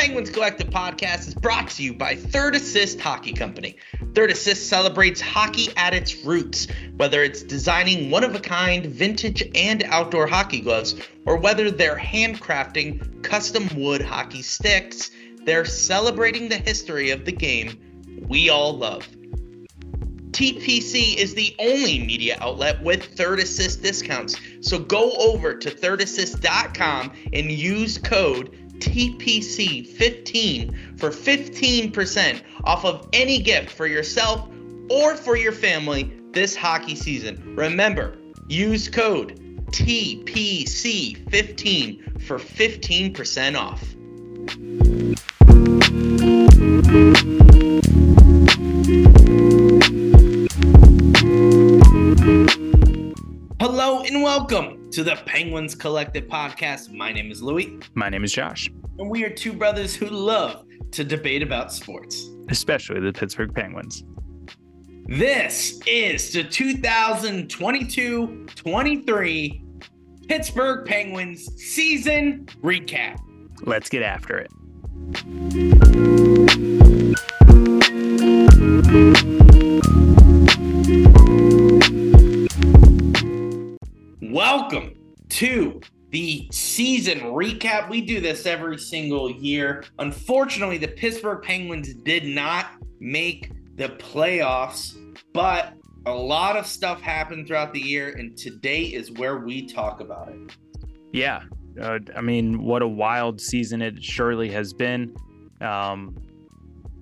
Penguins Collective podcast is brought to you by Third Assist Hockey Company. Third Assist celebrates hockey at its roots, whether it's designing one of a kind vintage and outdoor hockey gloves, or whether they're handcrafting custom wood hockey sticks, they're celebrating the history of the game we all love. TPC is the only media outlet with Third Assist discounts. So go over to thirdassist.com and use code TPC15 for 15% off of any gift for yourself or for your family this hockey season. Remember, use code TPC15 for 15% off. Hello and welcome to the Penguins Collective podcast. My name is Louis. My name is Josh. And we are two brothers who love to debate about sports, especially the Pittsburgh Penguins. This is the 2022 23 Pittsburgh Penguins season recap. Let's get after it. Welcome to the season recap. We do this every single year. Unfortunately, the Pittsburgh Penguins did not make the playoffs, but a lot of stuff happened throughout the year, and today is where we talk about it. Yeah. Uh, I mean, what a wild season it surely has been. Um,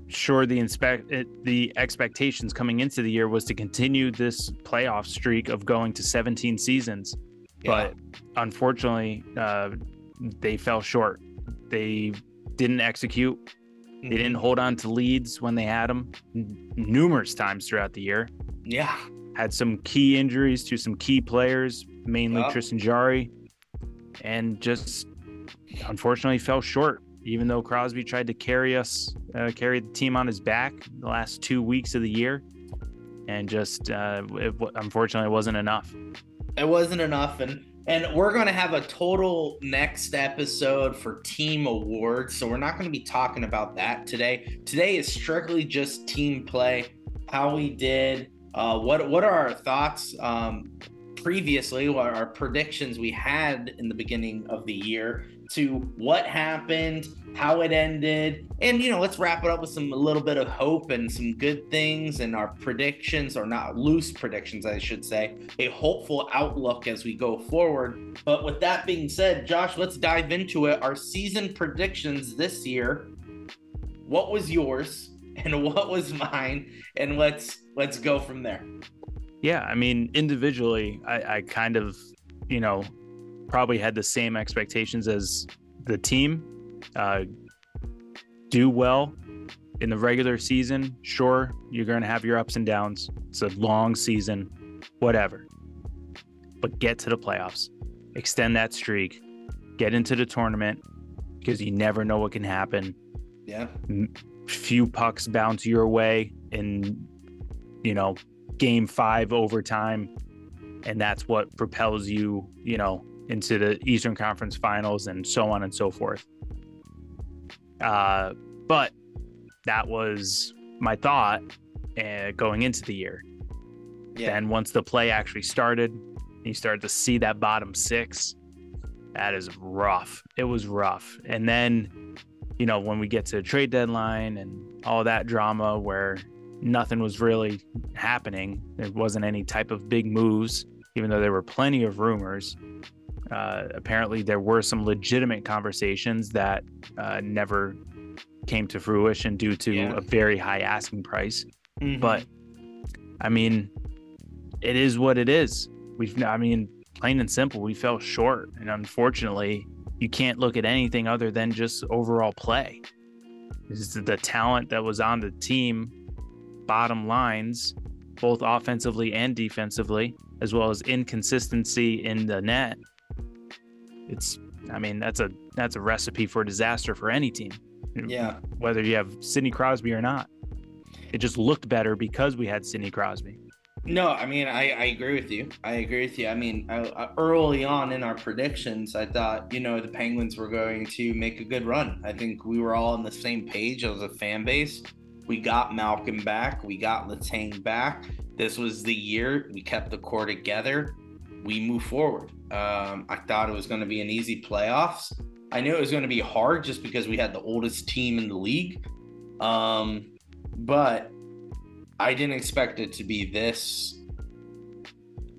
sure the inspect the expectations coming into the year was to continue this playoff streak of going to 17 seasons yeah. but unfortunately uh, they fell short they didn't execute mm-hmm. they didn't hold on to leads when they had them n- numerous times throughout the year yeah had some key injuries to some key players mainly. Tristan Jarry, and just unfortunately fell short even though Crosby tried to carry us, uh, carry the team on his back the last two weeks of the year, and just uh, it, unfortunately it wasn't enough. It wasn't enough, and and we're going to have a total next episode for team awards, so we're not going to be talking about that today. Today is strictly just team play, how we did, uh, what what are our thoughts um, previously, our predictions we had in the beginning of the year, to what happened, how it ended, and you know, let's wrap it up with some a little bit of hope and some good things and our predictions, or not loose predictions, I should say, a hopeful outlook as we go forward. But with that being said, Josh, let's dive into it. Our season predictions this year. What was yours and what was mine? And let's let's go from there. Yeah, I mean, individually, I, I kind of, you know, probably had the same expectations as the team. Uh, do well in the regular season. Sure, you're going to have your ups and downs. It's a long season, whatever. But get to the playoffs, extend that streak, get into the tournament because you never know what can happen. Yeah. Few pucks bounce your way and, you know, game five overtime. And that's what propels you, you know, into the Eastern Conference Finals and so on and so forth. Uh, but that was my thought uh, going into the year. Yeah. Then once the play actually started, you started to see that bottom six. That is rough. It was rough. And then, you know, when we get to the trade deadline and all that drama where nothing was really happening, there wasn't any type of big moves, even though there were plenty of rumors. Uh, apparently, there were some legitimate conversations that uh, never came to fruition due to yeah. a very high asking price. Mm-hmm. But I mean, it is what it is. We've, I mean, plain and simple, we fell short. And unfortunately, you can't look at anything other than just overall play. This is the talent that was on the team, bottom lines, both offensively and defensively, as well as inconsistency in the net it's I mean that's a that's a recipe for disaster for any team. Yeah. Whether you have Sidney Crosby or not. It just looked better because we had Sidney Crosby. No, I mean I, I agree with you. I agree with you. I mean I, early on in our predictions, I thought you know the Penguins were going to make a good run. I think we were all on the same page as a fan base. We got Malkin back. We got Letang back. This was the year we kept the core together. We move forward. Um, I thought it was going to be an easy playoffs. I knew it was going to be hard just because we had the oldest team in the league. Um, but I didn't expect it to be this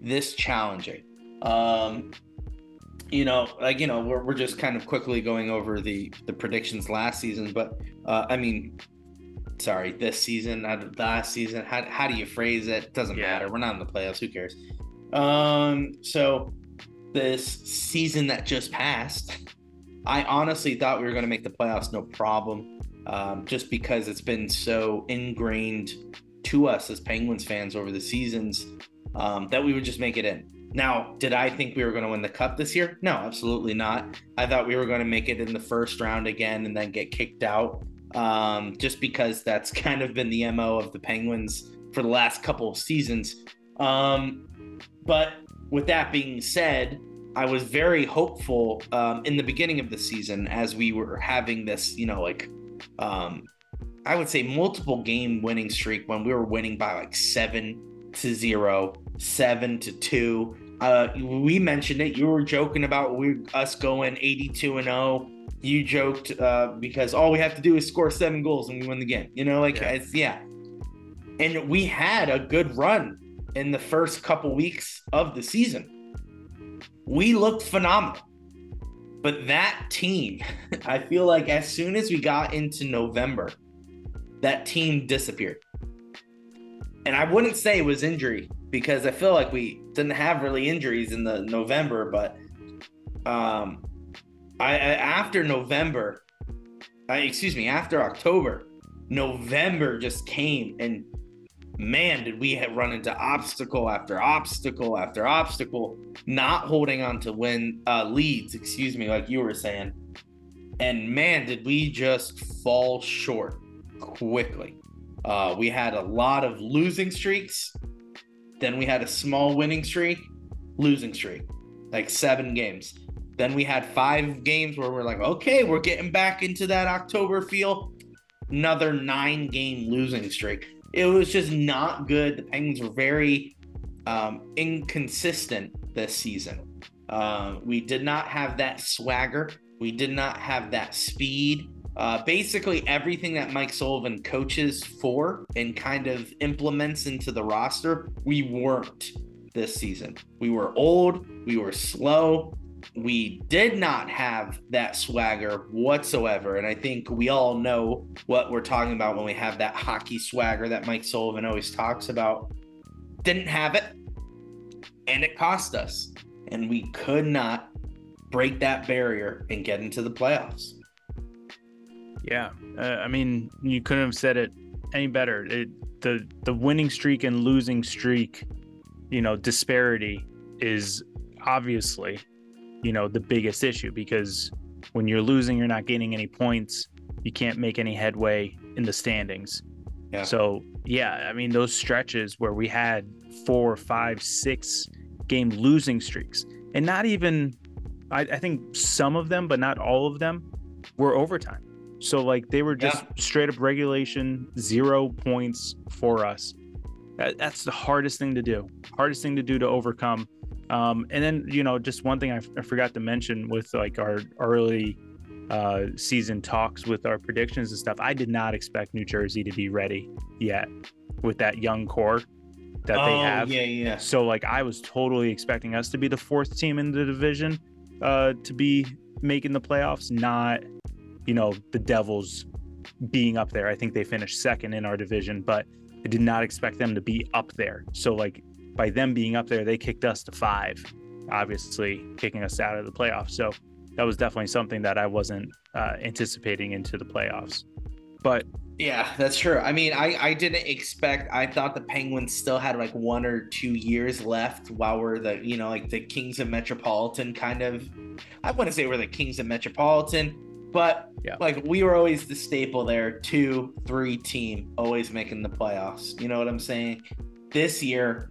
this challenging. Um, you know, like you know, we're, we're just kind of quickly going over the the predictions last season, but uh, I mean, sorry, this season, not last season. How how do you phrase it? Doesn't yeah. matter. We're not in the playoffs. Who cares? Um, so this season that just passed, I honestly thought we were going to make the playoffs no problem, um, just because it's been so ingrained to us as Penguins fans over the seasons um, that we would just make it in. Now, did I think we were going to win the cup this year? No, absolutely not. I thought we were going to make it in the first round again and then get kicked out, um, just because that's kind of been the mo of the Penguins for the last couple of seasons. Um, but with that being said, I was very hopeful um, in the beginning of the season as we were having this, you know, like um, I would say multiple game winning streak when we were winning by like seven to zero, seven to two. Uh, we mentioned it. You were joking about we us going 82 and 0. You joked uh, because all we have to do is score seven goals and we win the game. You know, like yeah. it's yeah. And we had a good run in the first couple weeks of the season. We looked phenomenal. But that team, I feel like as soon as we got into November, that team disappeared. And I wouldn't say it was injury because I feel like we didn't have really injuries in the November, but um, I, I after November, I, excuse me, after October, November just came and man, did we run into obstacle after obstacle after obstacle, not holding on to win uh, leads, excuse me, like you were saying. And man, did we just fall short quickly. Uh, we had a lot of losing streaks. Then we had a small winning streak, losing streak, like seven games. Then we had five games where we're like, okay, we're getting back into that October feel. Another nine game losing streak. It was just not good. The Penguins were very um, inconsistent this season. Uh, we did not have that swagger. We did not have that speed. Uh, basically, everything that Mike Sullivan coaches for and kind of implements into the roster, we weren't this season. We were old, we were slow, we did not have that swagger whatsoever. And I think we all know what we're talking about when we have that hockey swagger that Mike Sullivan always talks about. Didn't have it, and it cost us. And we could not break that barrier and get into the playoffs. Yeah, uh, I mean, you couldn't have said it any better. It, the the winning streak and losing streak, you know, disparity is obviously, you know, the biggest issue because when you're losing, you're not gaining any points. You can't make any headway in the standings. Yeah. So yeah, I mean, those stretches where we had four, five, six game losing streaks, and not even, I, I think some of them, but not all of them, were overtime. So like they were just yeah. straight up regulation, zero points for us. That, that's the hardest thing to do. Hardest thing to do to overcome. Um, and then you know just one thing I, f- I forgot to mention with like our early uh, season talks with our predictions and stuff. I did not expect New Jersey to be ready yet with that young core that oh, they have. Yeah, yeah. So like I was totally expecting us to be the fourth team in the division uh, to be making the playoffs, not you know, the Devils being up there. I think they finished second in our division, but I did not expect them to be up there. So, like, by them being up there, they kicked us to five, obviously kicking us out of the playoffs. So, that was definitely something that I wasn't uh, anticipating into the playoffs. But yeah, that's true. I mean, I, I didn't expect, I thought the Penguins still had like one or two years left while we're the, you know, like the Kings of Metropolitan kind of. I want to say we're the Kings of Metropolitan but yeah. like we were always the staple there, two, three team, always making the playoffs. You know what I'm saying? This year,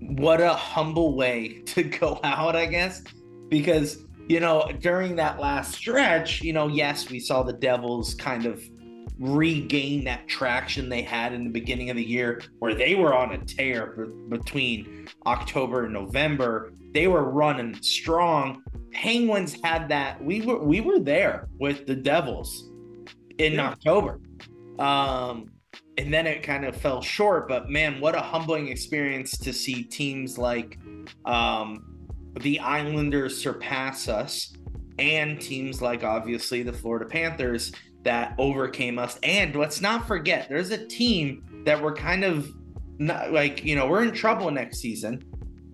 what a humble way to go out, I guess, because you know during that last stretch, you know, yes, we saw the Devils kind of regain that traction they had in the beginning of the year where they were on a tear between October and November. They were running strong. Penguins had that. We were we were there with the Devils in yeah. October. Um and then it kind of fell short, but man, what a humbling experience to see teams like um the Islanders surpass us and teams like obviously the Florida Panthers that overcame us. And let's not forget, there's a team that we're kind of not like, you know, we're in trouble next season.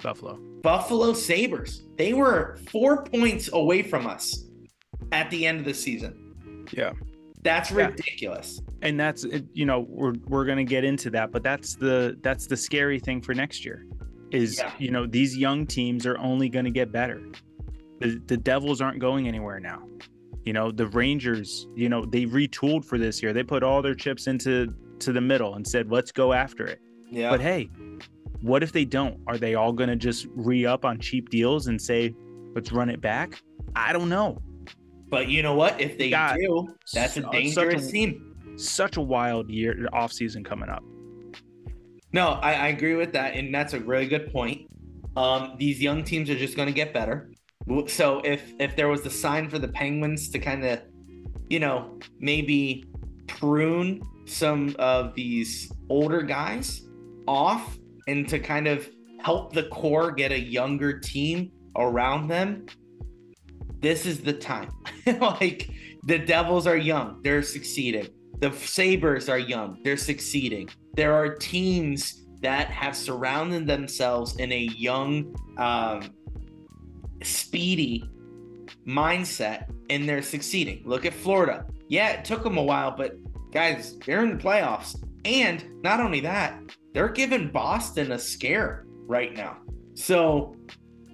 Buffalo. Buffalo Sabres. They were four points away from us at the end of the season. Yeah. That's ridiculous. Yeah. And that's you know, we're we're gonna get into that, but that's the that's the scary thing for next year. Is yeah. you know, these young teams are only gonna get better. The, the Devils aren't going anywhere now. You know, the Rangers, you know, they retooled for this year. They put all their chips into to the middle and said, "Let's go after it." Yeah. But hey, what if they don't? Are they all going to just re-up on cheap deals and say, "Let's run it back"? I don't know. But you know what? If they do, that's a dangerous a, team. Such a wild year off season coming up. No, I, I agree with that, and that's a really good point. Um, these young teams are just going to get better. So if if there was a sign for the Penguins to kind of, you know, maybe prune some of these older guys off and to kind of help the core get a younger team around them, this is the time. like the Devils are young, they're succeeding. The Sabres are young, they're succeeding. There are teams that have surrounded themselves in a young um, speedy mindset and they're succeeding. Look at Florida. Yeah, it took them a while, but guys, they're in the playoffs. And not only that, they're giving Boston a scare right now. So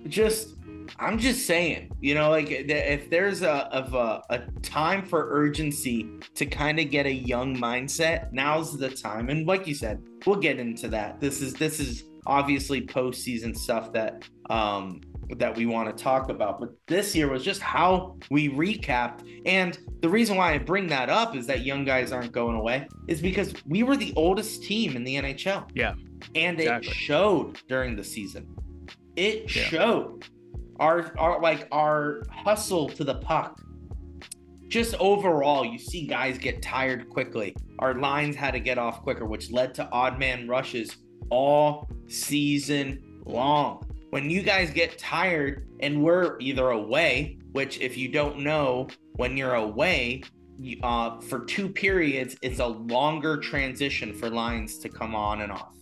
just I'm just saying, you know, like if there's a of a, a time for urgency to kind of get a young mindset, now's the time. And like you said, we'll get into that. This is this is obviously postseason stuff that um that we want to talk about. But this year was just how we recapped. And the reason why I bring that up is that young guys aren't going away, is because we were the oldest team in the NHL. Yeah. And exactly. it showed during the season. It yeah. showed our our like our hustle to the puck. Just overall, you see guys get tired quickly. Our lines had to get off quicker, which led to odd man rushes all season long when you guys get tired and we're either away, which if you don't know, when you're away, uh, for two periods, it's a longer transition for lines to come on and off.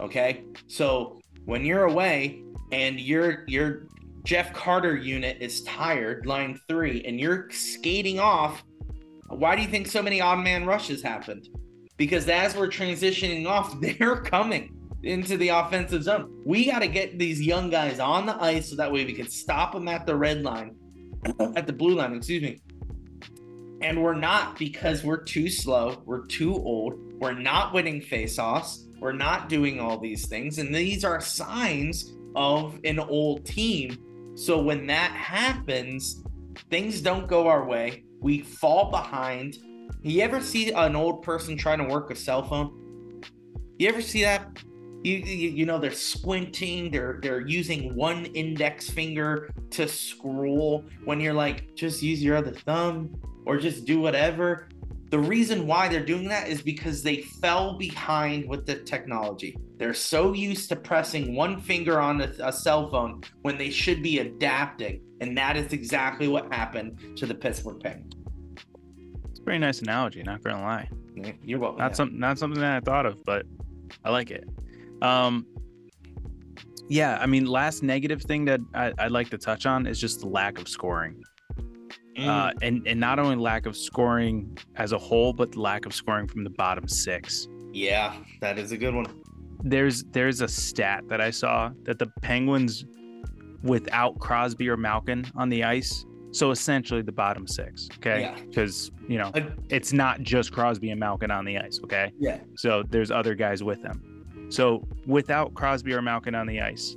Okay, so when you're away and your your Jeff Carter unit is tired, line three, and you're skating off, why do you think so many odd man rushes happened? Because as we're transitioning off, they're coming into the offensive zone. We got to get these young guys on the ice so that way we can stop them at the red line, at the blue line, excuse me. And we're not because we're too slow, we're too old, we're not winning faceoffs, we're not doing all these things. And these are signs of an old team. So when that happens, things don't go our way. We fall behind. You ever see an old person trying to work a cell phone? You ever see that? You, you, you know they're squinting they're they're using one index finger to scroll when you're like just use your other thumb or just do whatever the reason why they're doing that is because they fell behind with the technology they're so used to pressing one finger on a, a cell phone when they should be adapting and that is exactly what happened to the pittsburgh penguins it's a very nice analogy not gonna lie you're welcome not, yeah. some, not something that i thought of but i like it um, yeah, I mean, last negative thing that I, would like to touch on is just the lack of scoring. Mm. Uh, and and not only lack of scoring as a whole, but lack of scoring from the bottom six. Yeah, that is a good one. There's there's a stat that I saw that the Penguins, without Crosby or Malkin on the ice, so essentially the bottom six. Okay, because yeah. you know it's not just Crosby and Malkin on the ice. Okay. Yeah. So there's other guys with them So without Crosby or Malkin on the ice,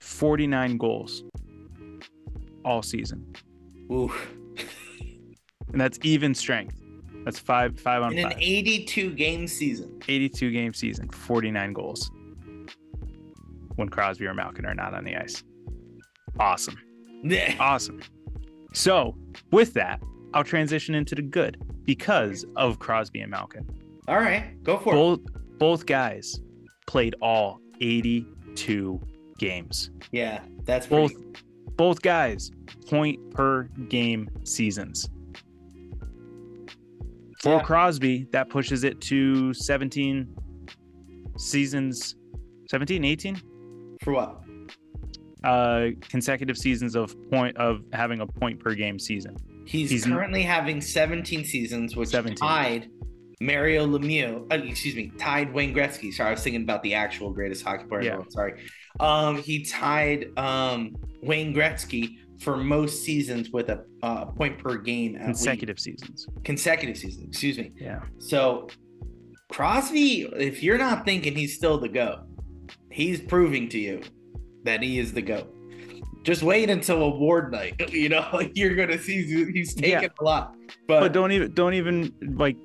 49 goals all season. Ooh. and that's even strength. That's five five on In five. an 82 game season. 82 game season, 49 goals. When Crosby or Malkin are not on the ice. Awesome. Awesome. So, with that, I'll transition into the good because of Crosby and Malkin. All right, go for both, it. Both guys played all 82 games. Yeah, that's both. Both guys point per game seasons. For yeah. Crosby, that pushes it to 17 seasons, 17, 18? For what? Uh, consecutive seasons of point of having a point per game season. He's, He's currently having 17 seasons, which 17. tied Mario Lemieux. Uh, excuse me, tied Wayne Gretzky. Sorry, I was thinking about the actual greatest hockey player yeah. in the world. Sorry. Um, he tied um Wayne Gretzky for most seasons with a uh, point per game. Consecutive seasons. Consecutive seasons. Excuse me. Yeah. So Crosby, if you're not thinking he's still the goat, he's proving to you that he is the goat. Just wait until award night. You know, you're gonna see he's taking yeah. a lot. But, but don't even don't even like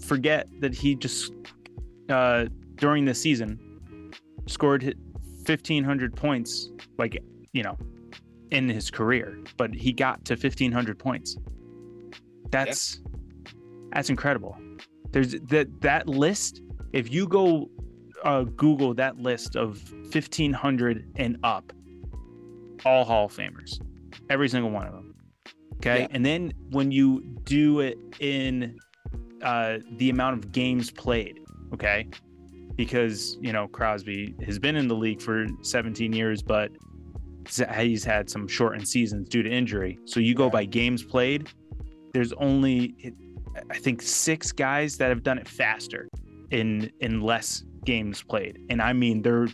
forget that he just uh during the season scored 1500 points like you know in his career, but he got to 1500 points. That's yeah. that's incredible. There's that that list. If you go uh, Google that list of 1500 and up, all Hall of Famers, every single one of them. Okay, yeah. and then when you do it in uh, the amount of games played, okay, because you know Crosby has been in the league for 17 years, but he's had some shortened seasons due to injury. So you go by games played. There's only, I think, six guys that have done it faster in in less games played, and I mean they're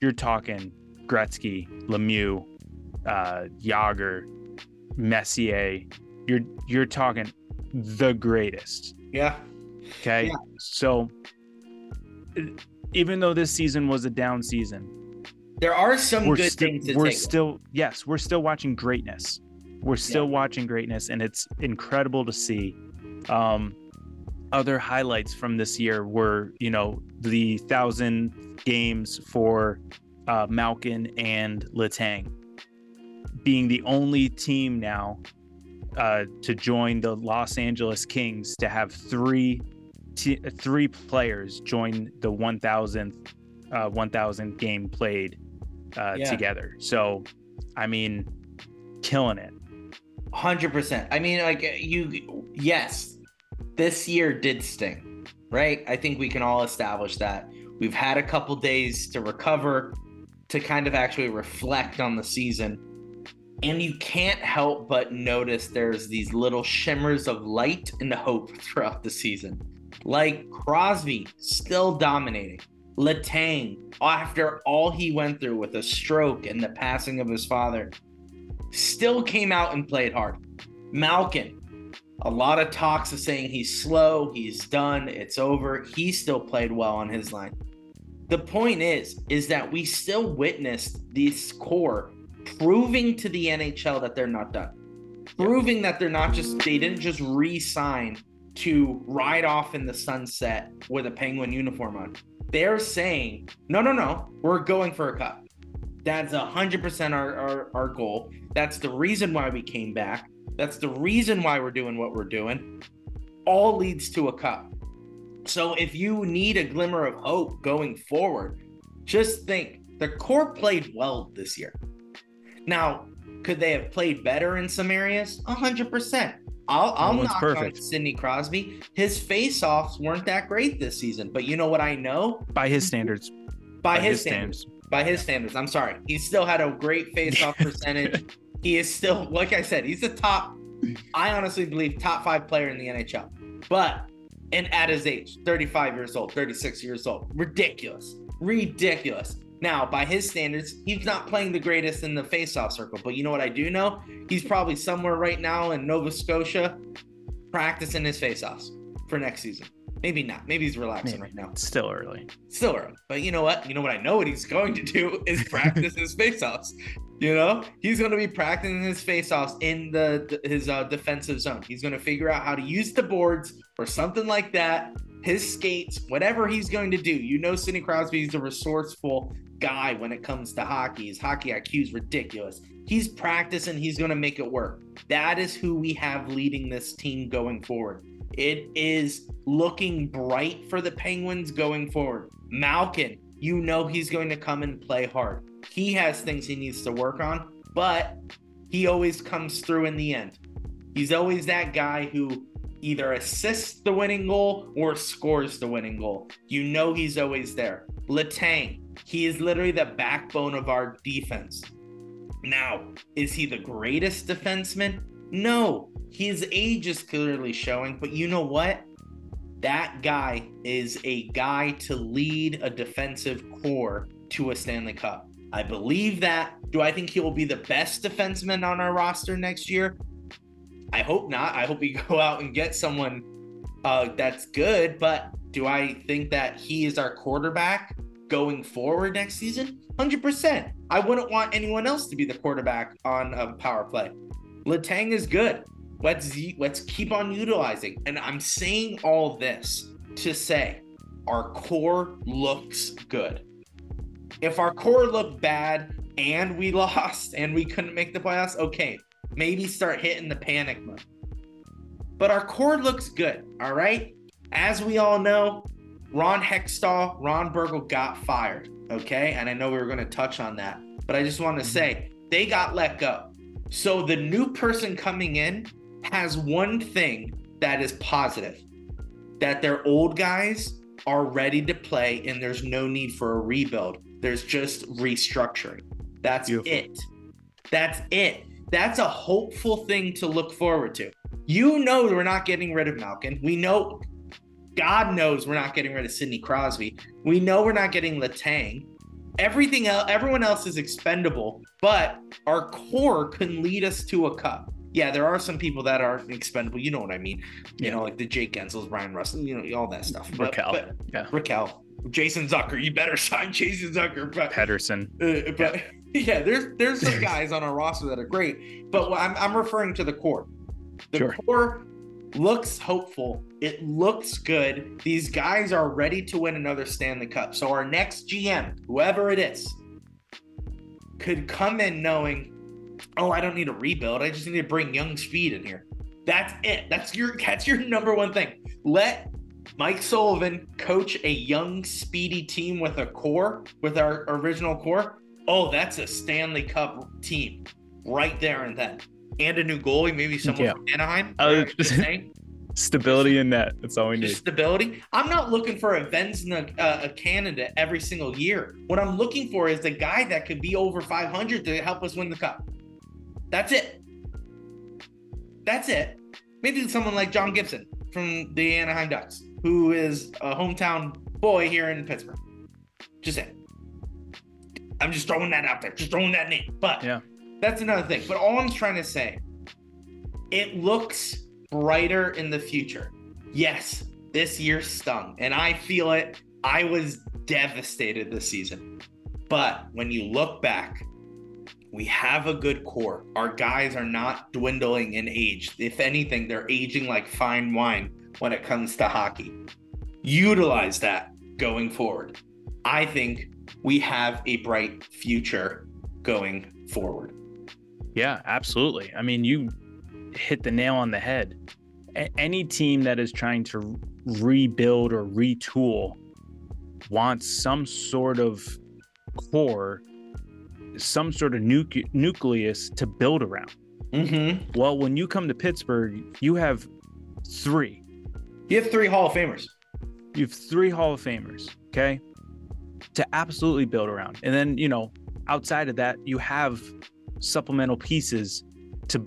you're talking Gretzky, Lemieux, uh, Jagr, Messier. You're you're talking the greatest. Yeah. Okay. Yeah. So even though this season was a down season, there are some good sti- things to we're still yes we're still watching greatness. We're still yeah. watching greatness and it's incredible to see um other highlights from this year were you know the thousand games for uh, Malkin and Letang being the only team now uh, to join the Los Angeles Kings to have three t- three players join the 1000th uh, 1000 game played uh, yeah. together. So, I mean, killing it. 100%. I mean, like, you, yes, this year did sting, right? I think we can all establish that. We've had a couple days to recover, to kind of actually reflect on the season. And you can't help but notice there's these little shimmers of light and hope throughout the season. Like Crosby still dominating. Letang, after all he went through with a stroke and the passing of his father, still came out and played hard. Malkin, a lot of talks of saying he's slow, he's done, it's over. He still played well on his line. The point is, is that we still witnessed this core proving to the NHL that they're not done. Proving that they're not just they didn't just re-sign to ride off in the sunset with a penguin uniform on they're saying, no, no, no, we're going for a cup. That's 100% our, our, our goal. That's the reason why we came back. That's the reason why we're doing what we're doing. All leads to a cup. So if you need a glimmer of hope going forward, just think the core played well this year. Now, could they have played better in some areas? 100%. I'll, I'll knock perfect. on Sidney Crosby. His face-offs weren't that great this season, but you know what I know? By his standards. By, by his, his, standards. standards. By his standards. I'm sorry. He still had a great face-off percentage. He is still, like I said, he's the top. I honestly believe top five player in the NHL. But and at his age, 35 years old, 36 years old, ridiculous, ridiculous. Now, by his standards, he's not playing the greatest in the faceoff circle. But you know what I do know? He's probably somewhere right now in Nova Scotia practicing his faceoffs for next season. Maybe not. Maybe he's relaxing Maybe. right now. It's still early. Still early. But you know what? You know what I know what he's going to do is practice his faceoffs. You know, he's going to be practicing his faceoffs in the his uh, defensive zone. He's going to figure out how to use the boards or something like that. His skates, whatever he's going to do. You know, Sidney Crosby is a resourceful guy when it comes to hockey. His hockey IQ is ridiculous. He's practicing. He's going to make it work. That is who we have leading this team going forward. It is looking bright for the Penguins going forward. Malkin, you know he's going to come and play hard. He has things he needs to work on, but he always comes through in the end. He's always that guy who either assists the winning goal or scores the winning goal. You know he's always there. Letang, he is literally the backbone of our defense. Now, is he the greatest defenseman? No, his age is clearly showing, but you know what? That guy is a guy to lead a defensive core to a Stanley Cup. I believe that. Do I think he will be the best defenseman on our roster next year? I hope not. I hope we go out and get someone uh, that's good. But do I think that he is our quarterback going forward next season? 100%. I wouldn't want anyone else to be the quarterback on a power play. Letang is good. Let's let's keep on utilizing. And I'm saying all this to say our core looks good. If our core looked bad and we lost and we couldn't make the playoffs, okay, maybe start hitting the panic mode. But our core looks good, all right? As we all know, Ron Hextall, Ron Burgle got fired, okay? And I know we were going to touch on that, but I just want to mm-hmm. say they got let go. So the new person coming in has one thing that is positive that their old guys are ready to play and there's no need for a rebuild. There's just restructuring. That's Beautiful. it. That's it. That's a hopeful thing to look forward to. You know, we're not getting rid of Malkin. We know, God knows, we're not getting rid of Sidney Crosby. We know we're not getting Letang. Everything else, everyone else is expendable, but our core can lead us to a cup yeah, there are some people that are expendable. You know what I mean? You yeah. know, like the Jake Guentzels, Bryan Russell, you know, all that stuff. But, Rakell, but, yeah, Rakell, Jason Zucker. You better sign Jason Zucker. But Pettersson. Uh, but yeah. yeah, there's there's some guys on our roster that are great, but I'm I'm referring to the core. The sure. core looks hopeful. It looks good. These guys are ready to win another Stanley Cup. So our next GM, whoever it is, could come in knowing oh, I don't need a rebuild. I just need to bring young speed in here. That's it. That's your that's your number one thing. Let Mike Sullivan coach a young, speedy team with a core, with our original core. Oh, that's a Stanley Cup team right there and then. And a new goalie, maybe someone yeah. from Anaheim. Uh, stability in that. That's all we need. Stability. I'm not looking for a Vezina uh, a candidate every single year. What I'm looking for is the guy that could be over 500 to help us win the cup. That's it. That's it. Maybe someone like John Gibson from the Anaheim Ducks, who is a hometown boy here in Pittsburgh. Just saying. I'm just throwing that out there, just throwing that name. But yeah, that's another thing. But all I'm trying to say, it looks brighter in the future. Yes, this year stung, and I feel it. I was devastated this season. But when you look back, we have a good core. Our guys are not dwindling in age. If anything, they're aging like fine wine when it comes to hockey. Utilize that going forward. I think we have a bright future going forward. Yeah, absolutely. I mean, you hit the nail on the head. A- any team that is trying to rebuild or retool wants some sort of core some sort of nu- nucleus to build around. Mm-hmm. Well, when you come to Pittsburgh, you have three. You have three Hall of Famers. You have three Hall of Famers, okay? To absolutely build around. And then, you know, outside of that, you have supplemental pieces to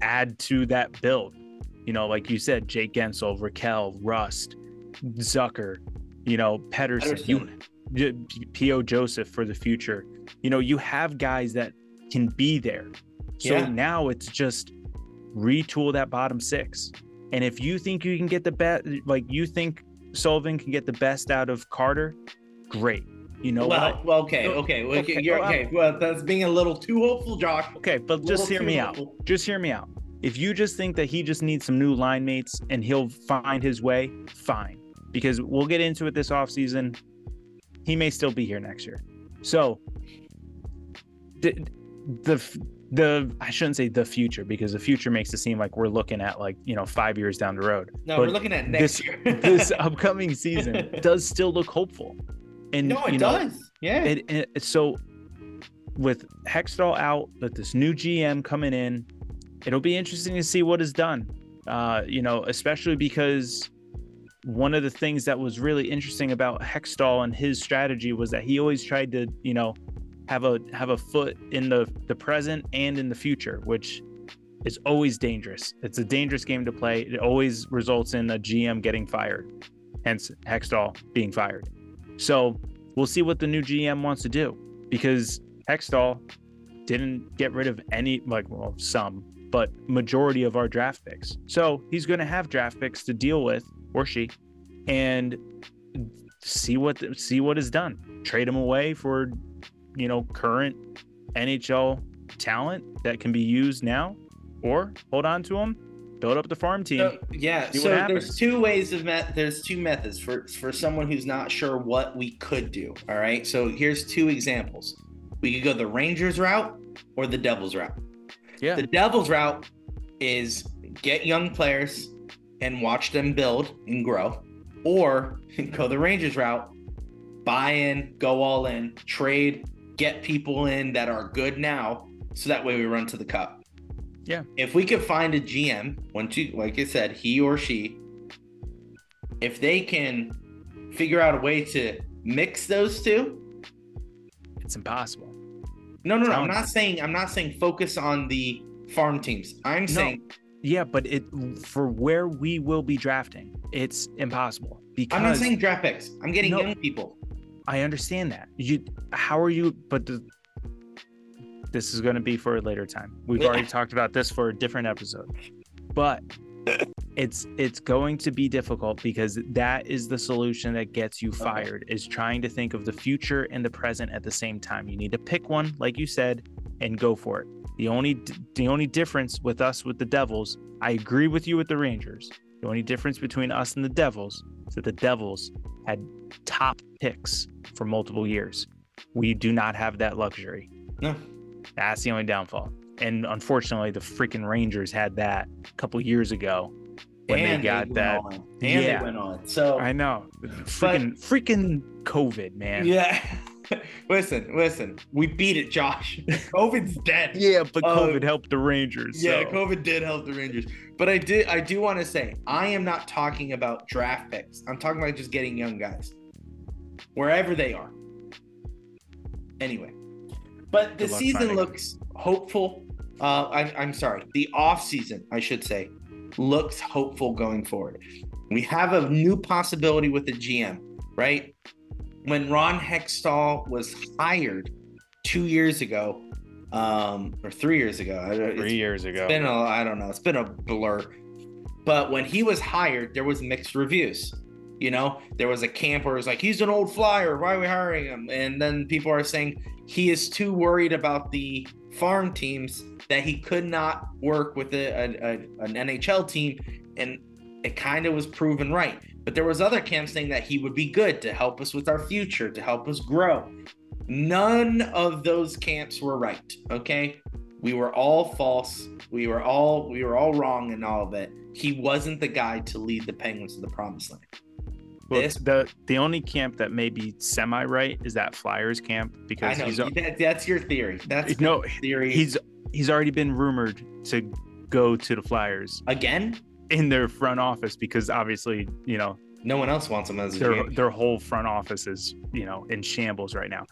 add to that build. You know, like you said, Jake Guentzel, Rakell, Rust, Zucker, you know. Pettersson. You P.O. Joseph for the future. You know, you have guys that can be there. So yeah. now it's just retool that bottom six. And if you think you can get the best, like you think Sullivan can get the best out of Carter, great. You know well, what? Well, okay, okay, okay, okay. You're, okay. Well, that's being a little too hopeful, Josh. Okay, but just hear me hopeful. out. Just hear me out. If you just think that he just needs some new line mates and he'll find his way, fine. Because we'll get into it this offseason. He may still be here next year. So the the the I shouldn't say the future because the future makes it seem like we're looking at like you know five years down the road. No, but we're looking at next this, year. this upcoming season does still look hopeful. And no, it you know, does. Yeah. It, it, so with Hextall out, with this new GM coming in, it'll be interesting to see what is done. Uh, you know, especially because one of the things that was really interesting about Hextall and his strategy was that he always tried to, you know, have a have a foot in the the present and in the future, which is always dangerous. It's a dangerous game to play. It always results in a GM getting fired, hence Hextall being fired. So we'll see what the new GM wants to do because Hextall didn't get rid of any, like, well, some, but majority of our draft picks. So he's going to have draft picks to deal with, or she, and see what see what is done. Trade them away for, you know, current NHL talent that can be used now, or hold on to them build up the farm team. So, yeah. So there's two ways of met. There's two methods for for someone who's not sure what we could do. All right. So here's two examples. We could go the Rangers route or the Devils route. Yeah. The Devils route is get young players and watch them build and grow, or go the Rangers route, buy in, go all in, trade, get people in that are good now, so that way we run to the cup. Yeah. If we could find a GM, once you like I said, he or she, if they can figure out a way to mix those two, it's impossible. No, no, no. I'm not saying I'm not saying focus on the farm teams. I'm no. saying yeah, but it for where we will be drafting, it's impossible. Because I'm not saying draft picks. I'm getting no, young people. I understand that. You how are you but the this is going to be for a later time. We've already talked about this for a different episode. But it's it's going to be difficult because that is the solution that gets you fired is trying to think of the future and the present at the same time. You need to pick one like you said and go for it. The only the only difference with us with the Devils, I agree with you with the Rangers. The only difference between us and the Devils is that the Devils had top picks for multiple years. We do not have that luxury. No. That's the only downfall. And unfortunately, the freaking Rangers had that a couple years ago when and they got they that. On. And yeah. they went on. So I know. Freaking but, freaking COVID, man. Yeah. listen, listen. We beat it, Josh. COVID's dead. yeah, but uh, COVID helped the Rangers. Yeah, so. COVID did help the Rangers. But I did I do want to say I am not talking about draft picks. I'm talking about just getting young guys. Wherever they are. Anyway. But the season looks hopeful. Uh, I, I'm sorry, the off season, I should say, looks hopeful going forward. We have a new possibility with the GM, right? When Ron Hextall was hired two years ago, um, or three years ago, three years ago, it's been a, I don't know, it's been a blur. But when he was hired, there was mixed reviews. You know, there was a camp where it was like, he's an old flyer. Why are we hiring him? And then people are saying he is too worried about the farm teams that he could not work with a, a, a an NHL team. And it kind of was proven right. But there was other camps saying that he would be good to help us with our future, to help us grow. None of those camps were right. Okay. We were all false. We were all we were all wrong in all of it. He wasn't the guy to lead the Penguins to the promised land. Well, this, the the only camp that may be semi right is that Flyers camp because I know, he's that, that's your theory. That's no theory. He's he's already been rumored to go to the Flyers again in their front office because obviously you know no one else wants him as their their whole front office is you know in shambles right now.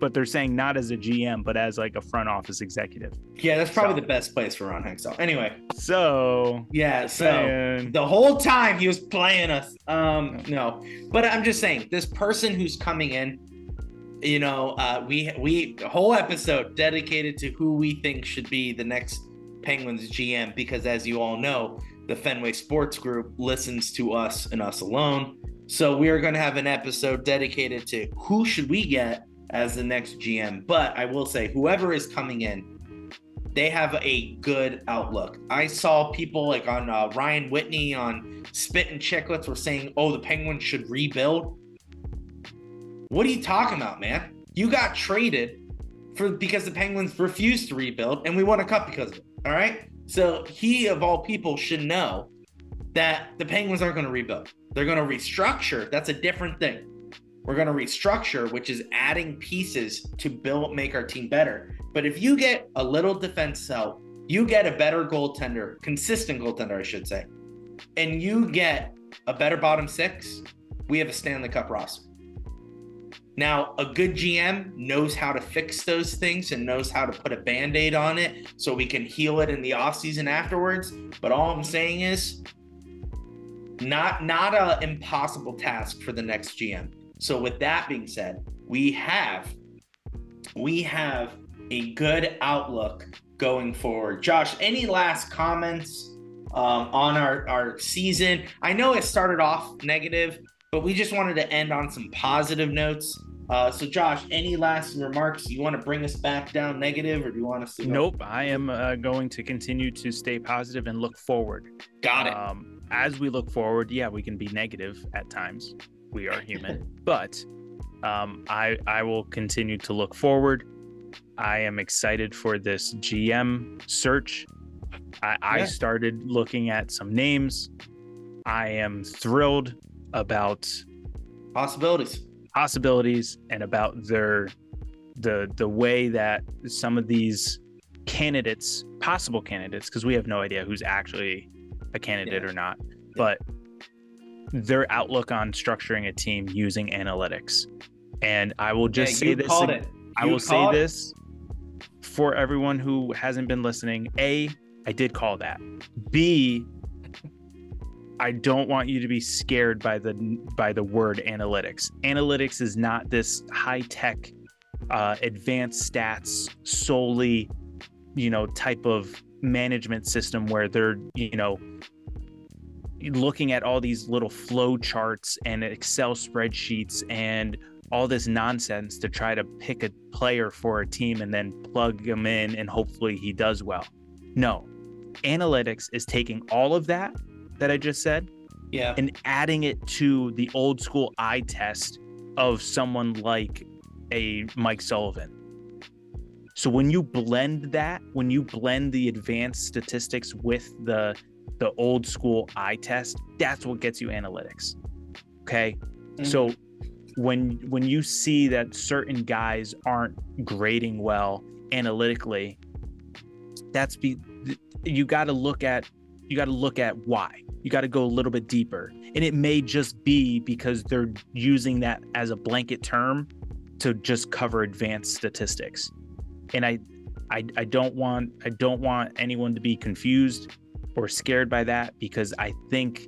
But they're saying not as a GM, but as like a front office executive. Yeah, that's probably so. the best place for Ron Hextall. Anyway, so yeah, so saying... the whole time he was playing us. Um, no, but I'm just saying this person who's coming in. You know, uh, we we whole episode dedicated to who we think should be the next Penguins GM because, as you all know, the Fenway Sports Group listens to us and us alone. So we are going to have an episode dedicated to who should we get as the next GM. But I will say, whoever is coming in, they have a good outlook. I saw people like on uh, Ryan Whitney on Spittin' Chiclets were saying, "Oh, the Penguins should rebuild." What are you talking about, man? You got traded for because the Penguins refused to rebuild, and we won a cup because of it. All right. So he, of all people, should know that the Penguins aren't going to rebuild. They're going to restructure. That's a different thing. We're going to restructure, which is adding pieces to build, make our team better. But if you get a little defense help, you get a better goaltender, consistent goaltender, I should say, and you get a better bottom six, we have a Stanley Cup roster. Now, a good GM knows how to fix those things and knows how to put a band aid on it so we can heal it in the offseason afterwards. But all I'm saying is, not not a impossible task for the next GM. So with that being said, we have we have a good outlook going forward. Josh, any last comments um, on our, our season? I know it started off negative, but we just wanted to end on some positive notes. Uh, so, Josh, any last remarks? You want to bring us back down negative, or do you want us to? Go? Nope. I am uh, going to continue to stay positive and look forward. Got it. Um, as we look forward, yeah, we can be negative at times. We are human, but um, I I will continue to look forward. I am excited for this GM search. I, yeah. I started looking at some names. I am thrilled about possibilities possibilities and about their the the way that some of these candidates, possible candidates, because we have no idea who's actually a candidate yeah. or not, yeah. but their outlook on structuring a team using analytics. And I will just yeah, say this. I will say it. this for everyone who hasn't been listening. A, I did call that. B, I don't want you to be scared by the by the word analytics. Analytics is not this high tech, uh, advanced stats solely, you know, type of management system where they're you know looking at all these little flow charts and Excel spreadsheets and all this nonsense to try to pick a player for a team and then plug him in and hopefully he does well. No, analytics is taking all of that that I just said. Yeah. And adding it to the old school eye test of someone like a Mike Sullivan. So when you blend that, when you blend the advanced statistics with the the old school eye test, that's what gets you analytics. Okay? Mm-hmm. So when when you see that certain guys aren't grading well analytically, that's be you got to look at you got to look at why you got to go a little bit deeper. And it may just be because they're using that as a blanket term to just cover advanced statistics. And I, I, I don't want I don't want anyone to be confused or scared by that because I think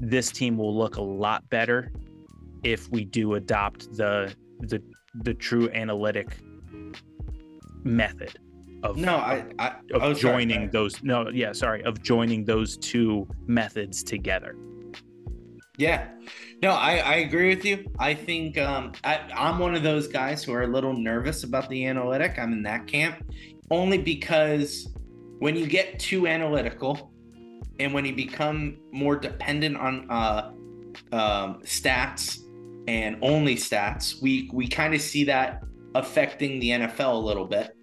this team will look a lot better if we do adopt the the the true analytic method of no, I, I of oh, joining sorry. those no, yeah, sorry, of joining those two methods together. Yeah, no, I, I agree with you. I think um, I, I'm one of those guys who are a little nervous about the analytic. I'm in that camp only because when you get too analytical and when you become more dependent on uh, um, stats and only stats, we we kind of see that affecting the NFL a little bit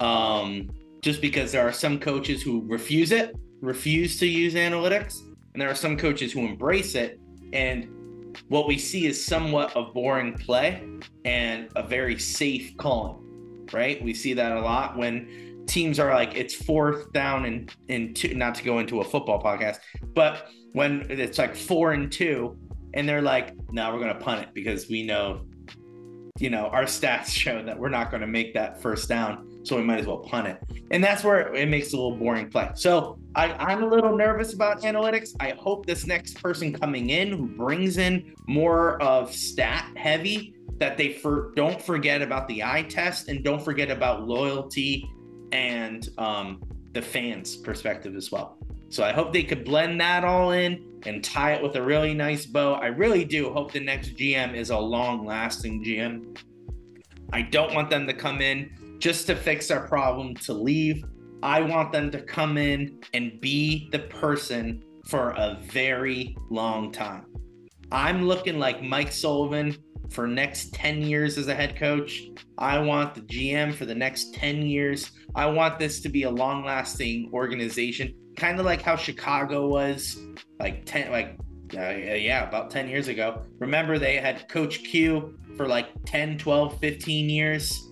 um, just because there are some coaches who refuse it, refuse to use analytics, and there are some coaches who embrace it. And what we see is somewhat of boring play and a very safe calling, right? We see that a lot when teams are like it's fourth down and and two, not to go into a football podcast, but when it's like four and two, and they're like, "No, we're gonna punt it because we know, you know, our stats show that we're not gonna make that first down." So we might as well punt it. And that's where it makes a little boring play. So I, I'm a little nervous about analytics. I hope this next person coming in who brings in more of stat heavy that they for, don't forget about the eye test and don't forget about loyalty and um, the fans' perspective as well. So I hope they could blend that all in and tie it with a really nice bow. I really do hope the next GM is a long lasting GM. I don't want them to come in just to fix our problem to leave. I want them to come in and be the person for a very long time. I'm looking like Mike Sullivan for next 10 years as a head coach. I want the GM for the next 10 years. I want this to be a long-lasting organization, kind of like how Chicago was like 10 like uh, yeah, about 10 years ago. Remember they had coach Q for like 10, 12, 15 years.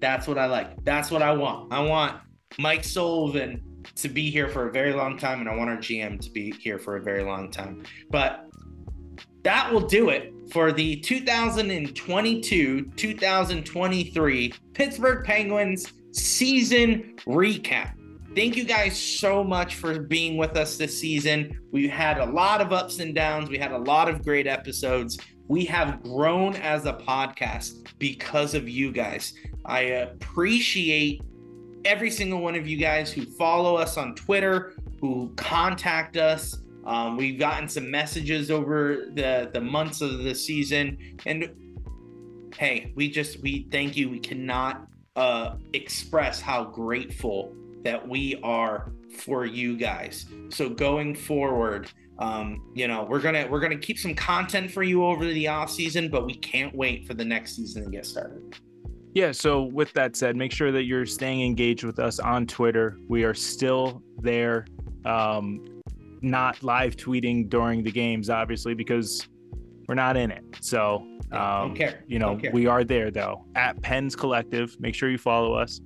That's what I like. That's what I want. I want Mike Sullivan to be here for a very long time, and I want our GM to be here for a very long time. But that will do it for the 2022 2023 Pittsburgh Penguins season recap. Thank you guys so much for being with us this season. We had a lot of ups and downs, we had a lot of great episodes. We have grown as a podcast because of you guys. I appreciate every single one of you guys who follow us on Twitter, who contact us. Um, we've gotten some messages over the the months of the season, and hey, we just we thank you. We cannot uh, express how grateful that we are for you guys. So going forward, um, you know, we're gonna we're gonna keep some content for you over the off season, but we can't wait for the next season to get started. Yeah, so with that said, make sure that you're staying engaged with us on Twitter. We are still there, um, not live tweeting during the games, obviously, because we're not in it. So, um, you know, we are there though at Pens Collective. Make sure you follow us,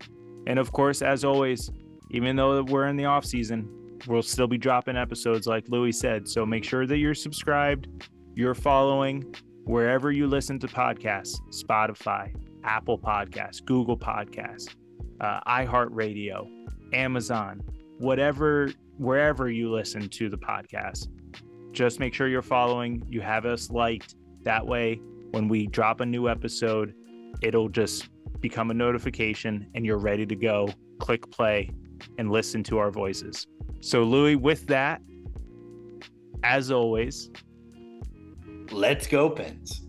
and of course, as always, even though we're in the off season, we'll still be dropping episodes, like Louie said. So make sure that you're subscribed, you're following wherever you listen to podcasts, Spotify, Apple Podcasts, Google Podcasts, uh, iHeartRadio, Amazon, whatever, wherever you listen to the podcast. Just make sure you're following, you have us liked. That way, when we drop a new episode, it'll just become a notification and you're ready to go. Click play and listen to our voices. So, Louie, with that, as always, let's go, Pens.